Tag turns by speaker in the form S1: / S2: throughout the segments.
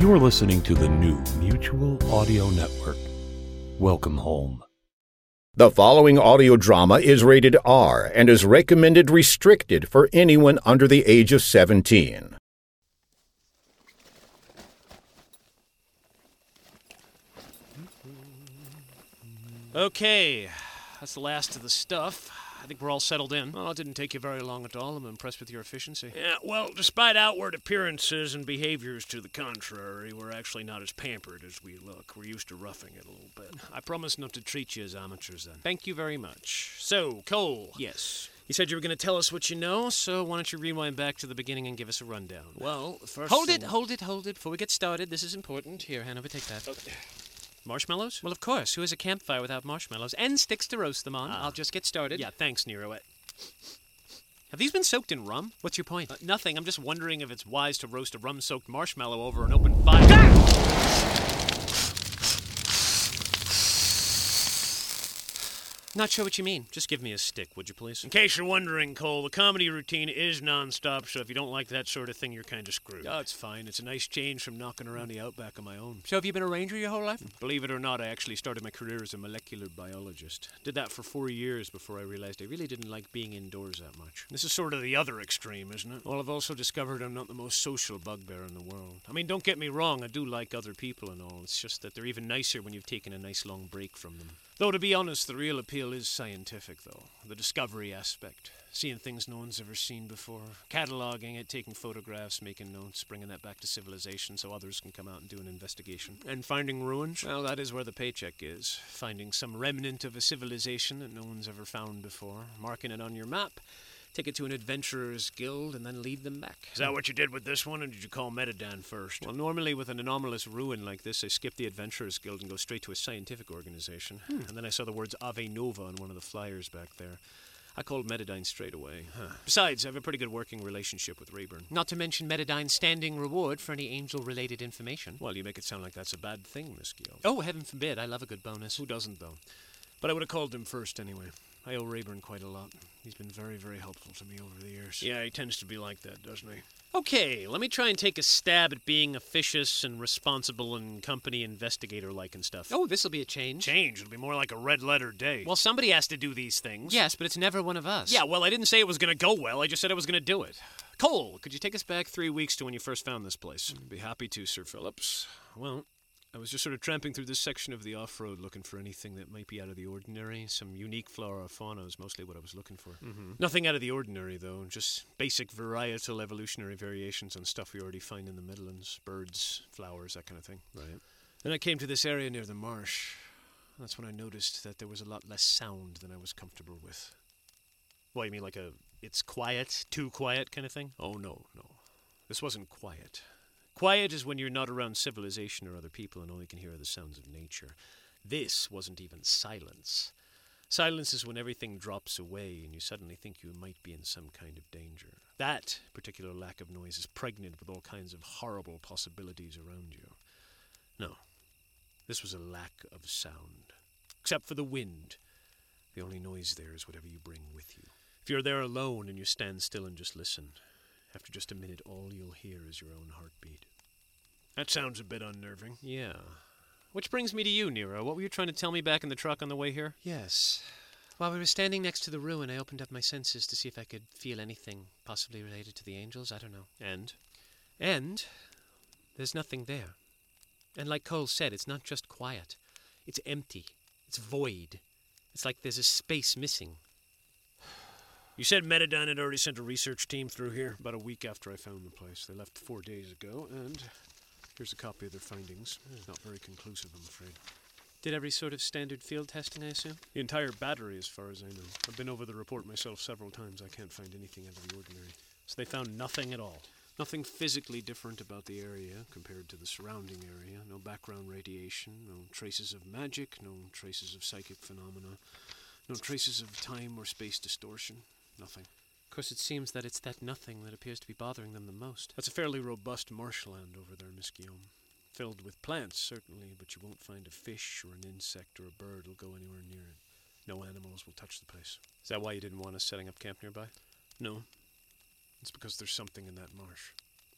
S1: You're listening to the new Mutual Audio Network. Welcome home.
S2: The following audio drama is rated R and is recommended restricted for anyone under the age of 17.
S3: Okay, that's the last of the stuff. I think we're all settled in. Well, it didn't take you very long at all. I'm impressed with your efficiency. Yeah, well, despite outward appearances and behaviors to the contrary, we're actually not as pampered as we look. We're used to roughing it a little bit. I promise not to treat you as amateurs then. Thank you very much. So, Cole. Yes. You said you were going to tell us what you know, so why don't you rewind back to the beginning and give us a rundown? Well, first. Hold it, hold it, hold it. Before we get started, this is important. Here, Hanover, take that. Okay. Marshmallows? Well, of course. Who has a campfire without marshmallows? And sticks to roast them on. I'll just get started. Yeah, thanks, Nero. Have these been soaked in rum? What's your point? Uh, nothing. I'm just wondering if it's wise to roast a rum soaked marshmallow over an open fire. Not sure what you mean. Just give me a stick, would you please? In case you're wondering, Cole, the comedy routine is nonstop, so if you don't like that sort of thing, you're kind of screwed. Oh, it's fine. It's a nice change from knocking around the outback on my own. So have you been a ranger your whole life? Believe it or not, I actually started my career as a molecular biologist. Did that for four years before I realized I really didn't like being indoors that much. This is sort of the other extreme, isn't it? Well, I've also discovered I'm not the most social bugbear in the world. I mean, don't get me wrong, I do like other people and all. It's just that they're even nicer when you've taken a nice long break from them. Though, to be honest, the real appeal is scientific, though. The discovery aspect. Seeing things no one's ever seen before. Cataloging it, taking photographs, making notes, bringing that back to civilization so others can come out and do an investigation. And finding ruins? Well, that is where the paycheck is. Finding some remnant of a civilization that no one's ever found before, marking it on your map, take it to an adventurer's guild, and then lead them back. Is that what you did with this one, or did you call Metadyne first? Well, normally with an anomalous ruin like this, I skip the adventurer's guild and go straight to a scientific organization. Hmm. And then I saw the words Ave Nova on one of the flyers back there. I called Metadyne straight away. Huh. Besides, I have a pretty good working relationship with Rayburn. Not to mention Metadyne's standing reward for any angel related information. Well, you make it sound like that's a bad thing, Miss Gill. Oh, heaven forbid. I love a good bonus. Who doesn't, though? But I would have called him first anyway. I owe Rayburn quite a lot. He's been very, very helpful to me over the years. Yeah, he tends to be like that, doesn't he? Okay, let me try and take a stab at being officious and responsible and company investigator like and stuff. Oh, this'll be a change. Change? It'll be more like a red letter day. Well, somebody has to do these things. Yes, but it's never one of us. Yeah, well, I didn't say it was going to go well. I just said I was going to do it. Cole, could you take us back three weeks to when you first found this place? I'd be happy to, Sir Phillips. Well, I was just sort of tramping through this section of the off road looking for anything that might be out of the ordinary. Some unique flora or fauna is mostly what I was looking for. Mm-hmm. Nothing out of the ordinary, though, just basic varietal evolutionary variations on stuff we already find in the Midlands birds, flowers, that kind of thing. Right. Then I came to this area near the marsh. That's when I noticed that there was a lot less sound than I was comfortable with. What, you mean like a it's quiet, too quiet kind of thing? Oh, no, no. This wasn't quiet. Quiet is when you're not around civilization or other people and all you can hear are the sounds of nature. This wasn't even silence. Silence is when everything drops away and you suddenly think you might be in some kind of danger. That particular lack of noise is pregnant with all kinds of horrible possibilities around you. No, this was a lack of sound. Except for the wind. The only noise there is whatever you bring with you. If you're there alone and you stand still and just listen, after just a minute, all you'll hear is your own heartbeat. That sounds a bit unnerving. Yeah. Which brings me to you, Nero. What were you trying to tell me back in the truck on the way here? Yes. While we were standing next to the ruin, I opened up my senses to see if I could feel anything possibly related to the angels. I don't know. And? And there's nothing there. And like Cole said, it's not just quiet, it's empty, it's void. It's like there's a space missing. You said Metadyne had already sent a research team through here about a week after I found the place. They left four days ago, and Here's a copy of their findings. Not very conclusive, I'm afraid. Did every sort of standard field testing, I assume? The entire battery, as far as I know. I've been over the report myself several times. I can't find anything out of the ordinary. So they found nothing at all. Nothing physically different about the area compared to the surrounding area. No background radiation, no traces of magic, no traces of psychic phenomena, no traces of time or space distortion. Nothing. Of course, it seems that it's that nothing that appears to be bothering them the most. That's a fairly robust marshland over there, Miss Guillaume. Filled with plants, certainly, but you won't find a fish or an insect or a bird will go anywhere near it. No animals will touch the place. Is that why you didn't want us setting up camp nearby? No. It's because there's something in that marsh.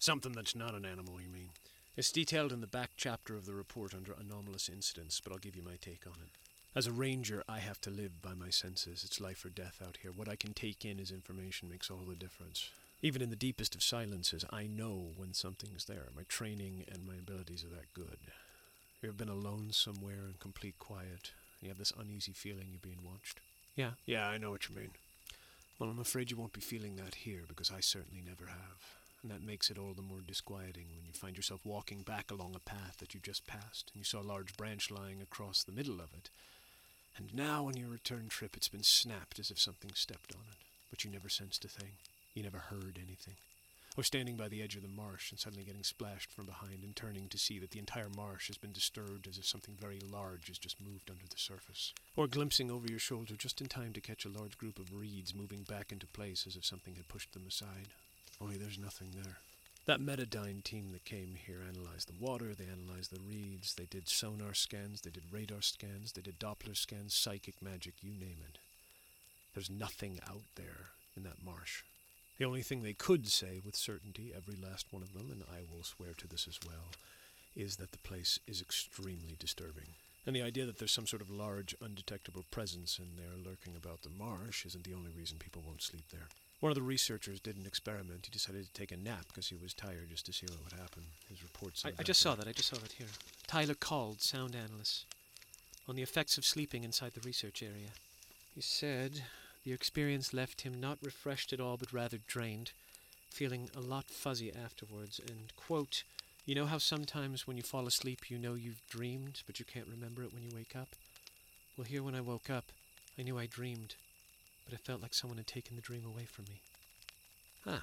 S3: Something that's not an animal, you mean? It's detailed in the back chapter of the report under anomalous incidents, but I'll give you my take on it. As a ranger, I have to live by my senses. It's life or death out here. What I can take in as information makes all the difference. Even in the deepest of silences, I know when something's there. My training and my abilities are that good. You have been alone somewhere in complete quiet? You have this uneasy feeling you're being watched? Yeah, yeah, I know what you mean. Well, I'm afraid you won't be feeling that here, because I certainly never have. And that makes it all the more disquieting when you find yourself walking back along a path that you just passed, and you saw a large branch lying across the middle of it. And now, on your return trip, it's been snapped as if something stepped on it, but you never sensed a thing. You never heard anything. Or standing by the edge of the marsh and suddenly getting splashed from behind and turning to see that the entire marsh has been disturbed as if something very large has just moved under the surface. Or glimpsing over your shoulder just in time to catch a large group of reeds moving back into place as if something had pushed them aside. Only there's nothing there. That Metadyne team that came here analyzed the water, they analyzed the reeds, they did sonar scans, they did radar scans, they did Doppler scans, psychic magic, you name it. There's nothing out there in that marsh. The only thing they could say with certainty, every last one of them, and I will swear to this as well, is that the place is extremely disturbing. And the idea that there's some sort of large, undetectable presence in there lurking about the marsh isn't the only reason people won't sleep there. One of the researchers did an experiment. He decided to take a nap because he was tired just to see what would happen. His reports.
S4: I, I just saw that. I just saw that here. Tyler called, sound analyst, on the effects of sleeping inside the research area. He said the experience left him not refreshed at all, but rather drained, feeling a lot fuzzy afterwards. And, quote, you know how sometimes when you fall asleep you know you've dreamed, but you can't remember it when you wake up? Well, here when I woke up, I knew I dreamed, but it felt like someone had taken the dream away from me.
S3: Ah,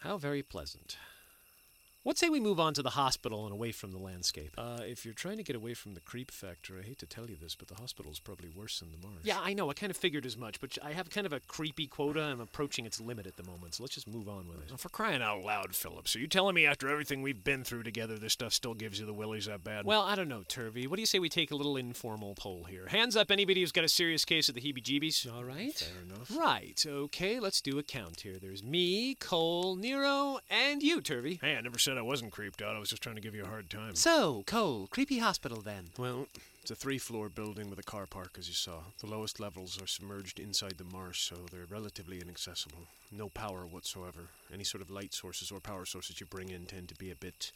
S3: how very pleasant. What say we move on to the hospital and away from the landscape? Uh, if you're trying to get away from the creep factor, I hate to tell you this, but the hospital's probably worse than the marsh.
S4: Yeah, I know. I kind of figured as much, but I have kind of a creepy quota. I'm approaching its limit at the moment, so let's just move on with it.
S3: Oh, for crying out loud, Phillips. Are you telling me after everything we've been through together, this stuff still gives you the willies that bad?
S4: Well, I don't know, Turvey. What do you say we take a little informal poll here? Hands up anybody who's got a serious case of the heebie jeebies.
S3: all right. Fair enough.
S4: Right, okay, let's do a count here. There's me, Cole, Nero, and you, Turvey.
S3: Hey, I never said I wasn't creeped out. I was just trying to give you a hard time.
S4: So, Cole, creepy hospital then.
S3: Well, it's a three floor building with a car park, as you saw. The lowest levels are submerged inside the marsh, so they're relatively inaccessible. No power whatsoever. Any sort of light sources or power sources you bring in tend to be a bit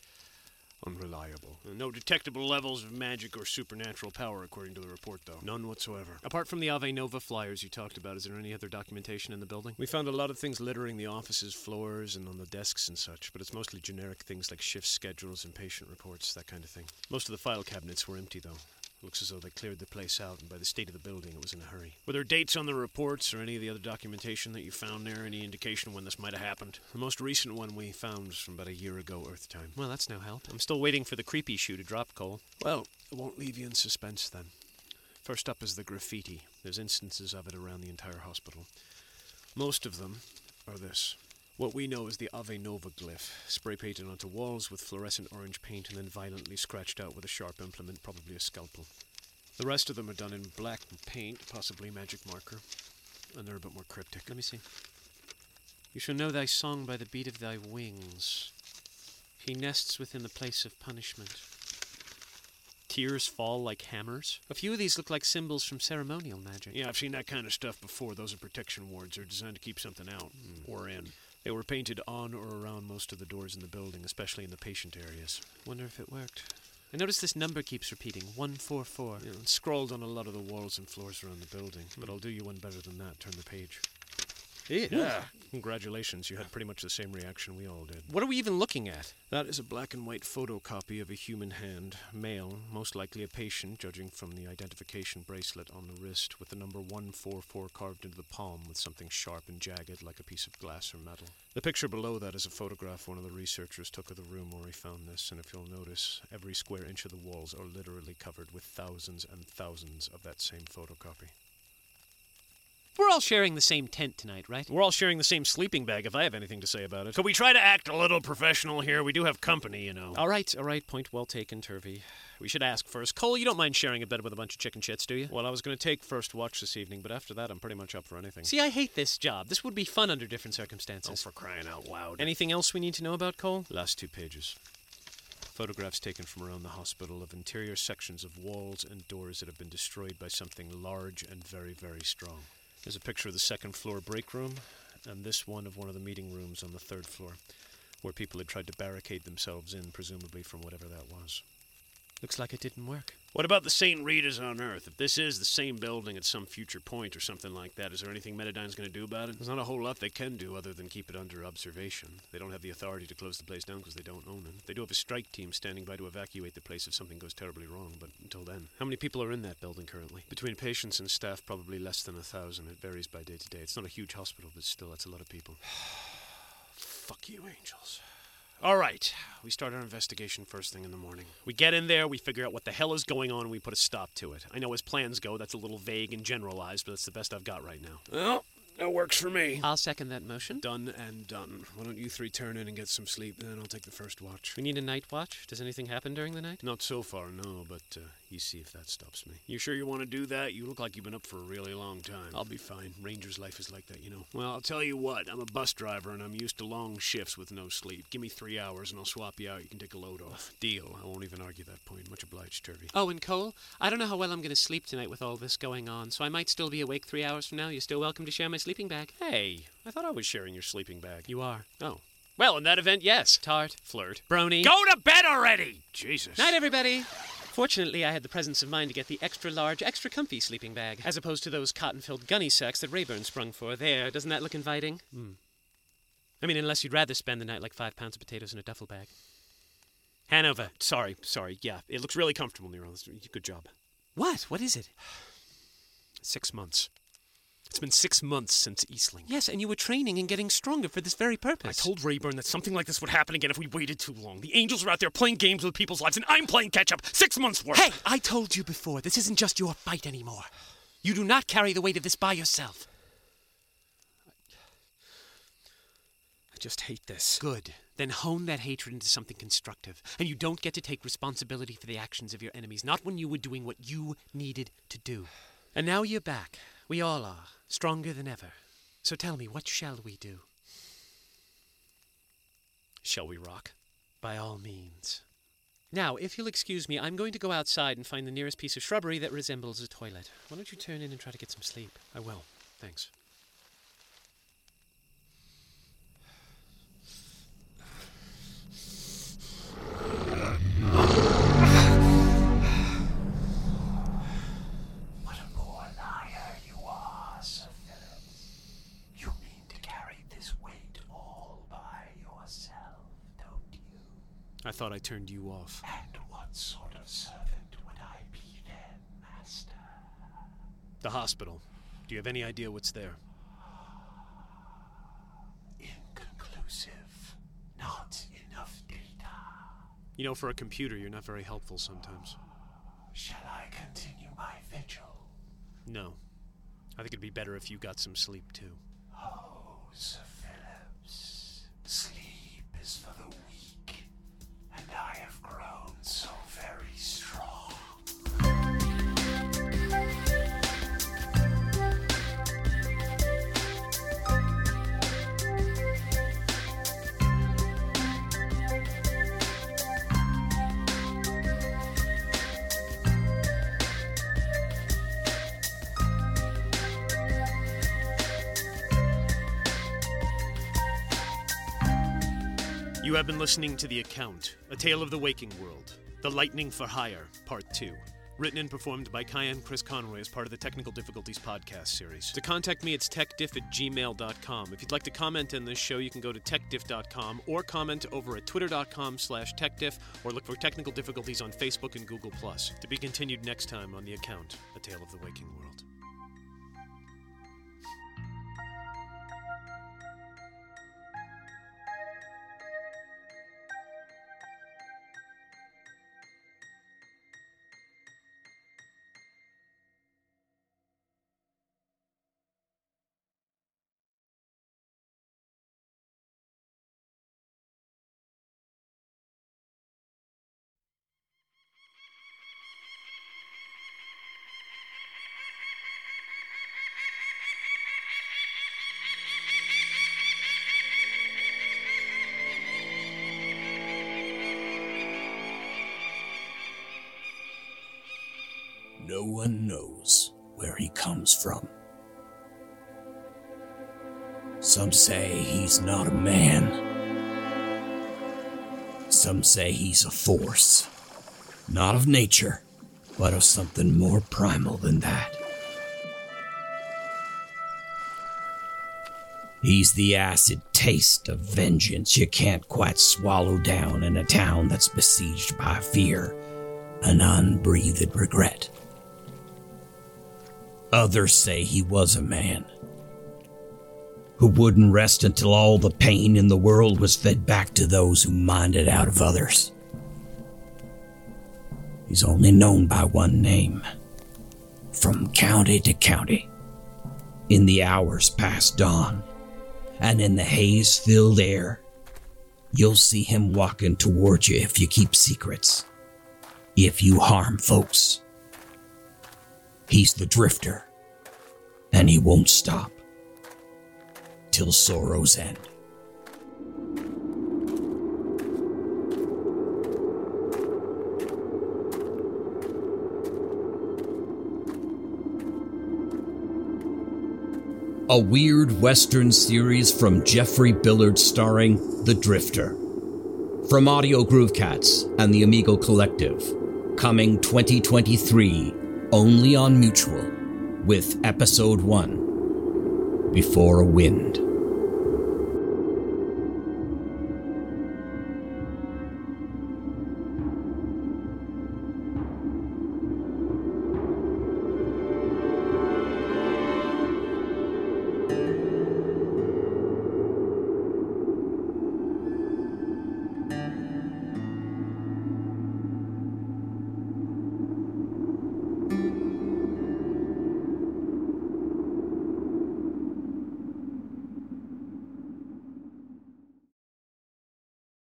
S3: unreliable. No detectable levels of magic or supernatural power, according to the report, though. None whatsoever.
S4: Apart from the Ave Nova flyers you talked about, is there any other documentation in the building?
S3: We found a lot of things littering the offices, floors, and on the desks and such, but it's mostly generic things like shift schedules and patient reports, that kind of thing. Most of the file cabinets were empty, though. Looks as though they cleared the place out, and by the state of the building, it was in a hurry. Were there dates on the reports or any of the other documentation that you found there? Any indication when this might have happened? The most recent one we found was from about a year ago, Earth time.
S4: Well, that's no help. I'm still waiting for the creepy shoe to drop, Cole.
S3: Well, it won't leave you in suspense then. First up is the graffiti. There's instances of it around the entire hospital. Most of them are this. What we know is the Ave Nova glyph, spray painted onto walls with fluorescent orange paint and then violently scratched out with a sharp implement, probably a scalpel. The rest of them are done in black paint, possibly magic marker, and they're a bit more cryptic.
S4: Let me see. You shall know thy song by the beat of thy wings. He nests within the place of punishment.
S3: Tears fall like hammers.
S4: A few of these look like symbols from ceremonial magic.
S3: Yeah, I've seen that kind of stuff before. Those are protection wards. They're designed to keep something out hmm. or in. They were painted on or around most of the doors in the building, especially in the patient areas.
S4: Wonder if it worked. I notice this number keeps repeating 144.
S3: Yeah, it's scrawled on a lot of the walls and floors around the building, but I'll do you one better than that. Turn the page.
S4: Yeah.
S3: Congratulations, you had pretty much the same reaction we all did.
S4: What are we even looking at?
S3: That is a black and white photocopy of a human hand, male, most likely a patient, judging from the identification bracelet on the wrist, with the number 144 carved into the palm with something sharp and jagged like a piece of glass or metal. The picture below that is a photograph one of the researchers took of the room where he found this, and if you'll notice, every square inch of the walls are literally covered with thousands and thousands of that same photocopy.
S4: We're all sharing the same tent tonight, right?
S3: We're all sharing the same sleeping bag, if I have anything to say about it. Could we try to act a little professional here? We do have company, you know.
S4: All right, all right. Point well taken, Turvey. We should ask first. Cole, you don't mind sharing a bed with a bunch of chicken shits, do you?
S3: Well, I was going to take first watch this evening, but after that, I'm pretty much up for anything.
S4: See, I hate this job. This would be fun under different circumstances.
S3: Oh, for crying out loud.
S4: Anything else we need to know about Cole?
S3: Last two pages. Photographs taken from around the hospital of interior sections of walls and doors that have been destroyed by something large and very, very strong. There's a picture of the second floor break room, and this one of one of the meeting rooms on the third floor, where people had tried to barricade themselves in, presumably from whatever that was.
S4: Looks like it didn't work.
S3: What about the St. Rita's on Earth? If this is the same building at some future point or something like that, is there anything Metadyne's going to do about it? There's not a whole lot they can do other than keep it under observation. They don't have the authority to close the place down because they don't own it. They do have a strike team standing by to evacuate the place if something goes terribly wrong, but until then. How many people are in that building currently? Between patients and staff, probably less than a thousand. It varies by day to day. It's not a huge hospital, but still, that's a lot of people. Fuck you, angels. All right, we start our investigation first thing in the morning. We get in there, we figure out what the hell is going on, and we put a stop to it. I know as plans go, that's a little vague and generalized, but that's the best I've got right now. Well, that works for me.
S4: I'll second that motion.
S3: Done and done. Why don't you three turn in and get some sleep, then I'll take the first watch.
S4: We need a night watch. Does anything happen during the night?
S3: Not so far, no, but uh, you see if that stops me. You sure you want to do that? You look like you've been up for a really long time. I'll be fine. Ranger's life is like that, you know. Well, I'll tell you what. I'm a bus driver and I'm used to long shifts with no sleep. Give me three hours and I'll swap you out. You can take a load off. Deal. I won't even argue that point. Much obliged, Turvey.
S4: Oh, and Cole, I don't know how well I'm going to sleep tonight with all this going on, so I might still be awake three hours from now. You're still welcome to share my sleeping bag.
S3: Hey, I thought I was sharing your sleeping bag.
S4: You are.
S3: Oh. Well, in that event, yes.
S4: Tart.
S3: Flirt.
S4: Brony.
S3: Go to bed already! Jesus.
S4: Night, everybody. Fortunately, I had the presence of mind to get the extra large, extra comfy sleeping bag, as opposed to those cotton filled gunny sacks that Rayburn sprung for. There, doesn't that look inviting?
S3: Hmm.
S4: I mean, unless you'd rather spend the night like five pounds of potatoes in a duffel bag.
S3: Hanover. Sorry, sorry. Yeah, it looks really comfortable, Nero. Good job.
S4: What? What is it?
S3: Six months. It's been six months since Eastling.
S4: Yes, and you were training and getting stronger for this very purpose.
S3: I told Rayburn that something like this would happen again if we waited too long. The Angels are out there playing games with people's lives, and I'm playing catch up. Six months worth.
S4: Hey, I told you before, this isn't just your fight anymore. You do not carry the weight of this by yourself.
S3: I just hate this.
S4: Good. Then hone that hatred into something constructive. And you don't get to take responsibility for the actions of your enemies, not when you were doing what you needed to do. And now you're back. We all are, stronger than ever. So tell me, what shall we do?
S3: Shall we rock?
S4: By all means. Now, if you'll excuse me, I'm going to go outside and find the nearest piece of shrubbery that resembles a toilet. Why don't you turn in and try to get some sleep?
S3: I will. Thanks. I thought I turned you off.
S5: And what sort of servant would I be then, Master?
S3: The hospital. Do you have any idea what's there?
S5: Inconclusive. Not enough data.
S3: You know, for a computer, you're not very helpful sometimes.
S5: Shall I continue my vigil?
S3: No. I think it'd be better if you got some sleep, too.
S5: Oh, Sir
S3: You have been listening to The Account, A Tale of the Waking World, The Lightning for Hire, Part 2. Written and performed by Kyan Chris Conroy as part of the Technical Difficulties podcast series. To contact me, it's techdiff at gmail.com. If you'd like to comment on this show, you can go to techdiff.com or comment over at twitter.com slash techdiff or look for Technical Difficulties on Facebook and Google+. To be continued next time on The Account, A Tale of the Waking World.
S6: No one knows where he comes from. Some say he's not a man. Some say he's a force. Not of nature, but of something more primal than that. He's the acid taste of vengeance you can't quite swallow down in a town that's besieged by fear and unbreathed regret. Others say he was a man who wouldn't rest until all the pain in the world was fed back to those who minded out of others. He's only known by one name from county to county in the hours past dawn and in the haze filled air. You'll see him walking toward you if you keep secrets, if you harm folks. He's the drifter, and he won't stop till sorrow's end. A weird Western series from Jeffrey Billard starring The Drifter. From Audio Groove Cats and the Amigo Collective. Coming 2023 only on Mutual with Episode 1 Before a Wind.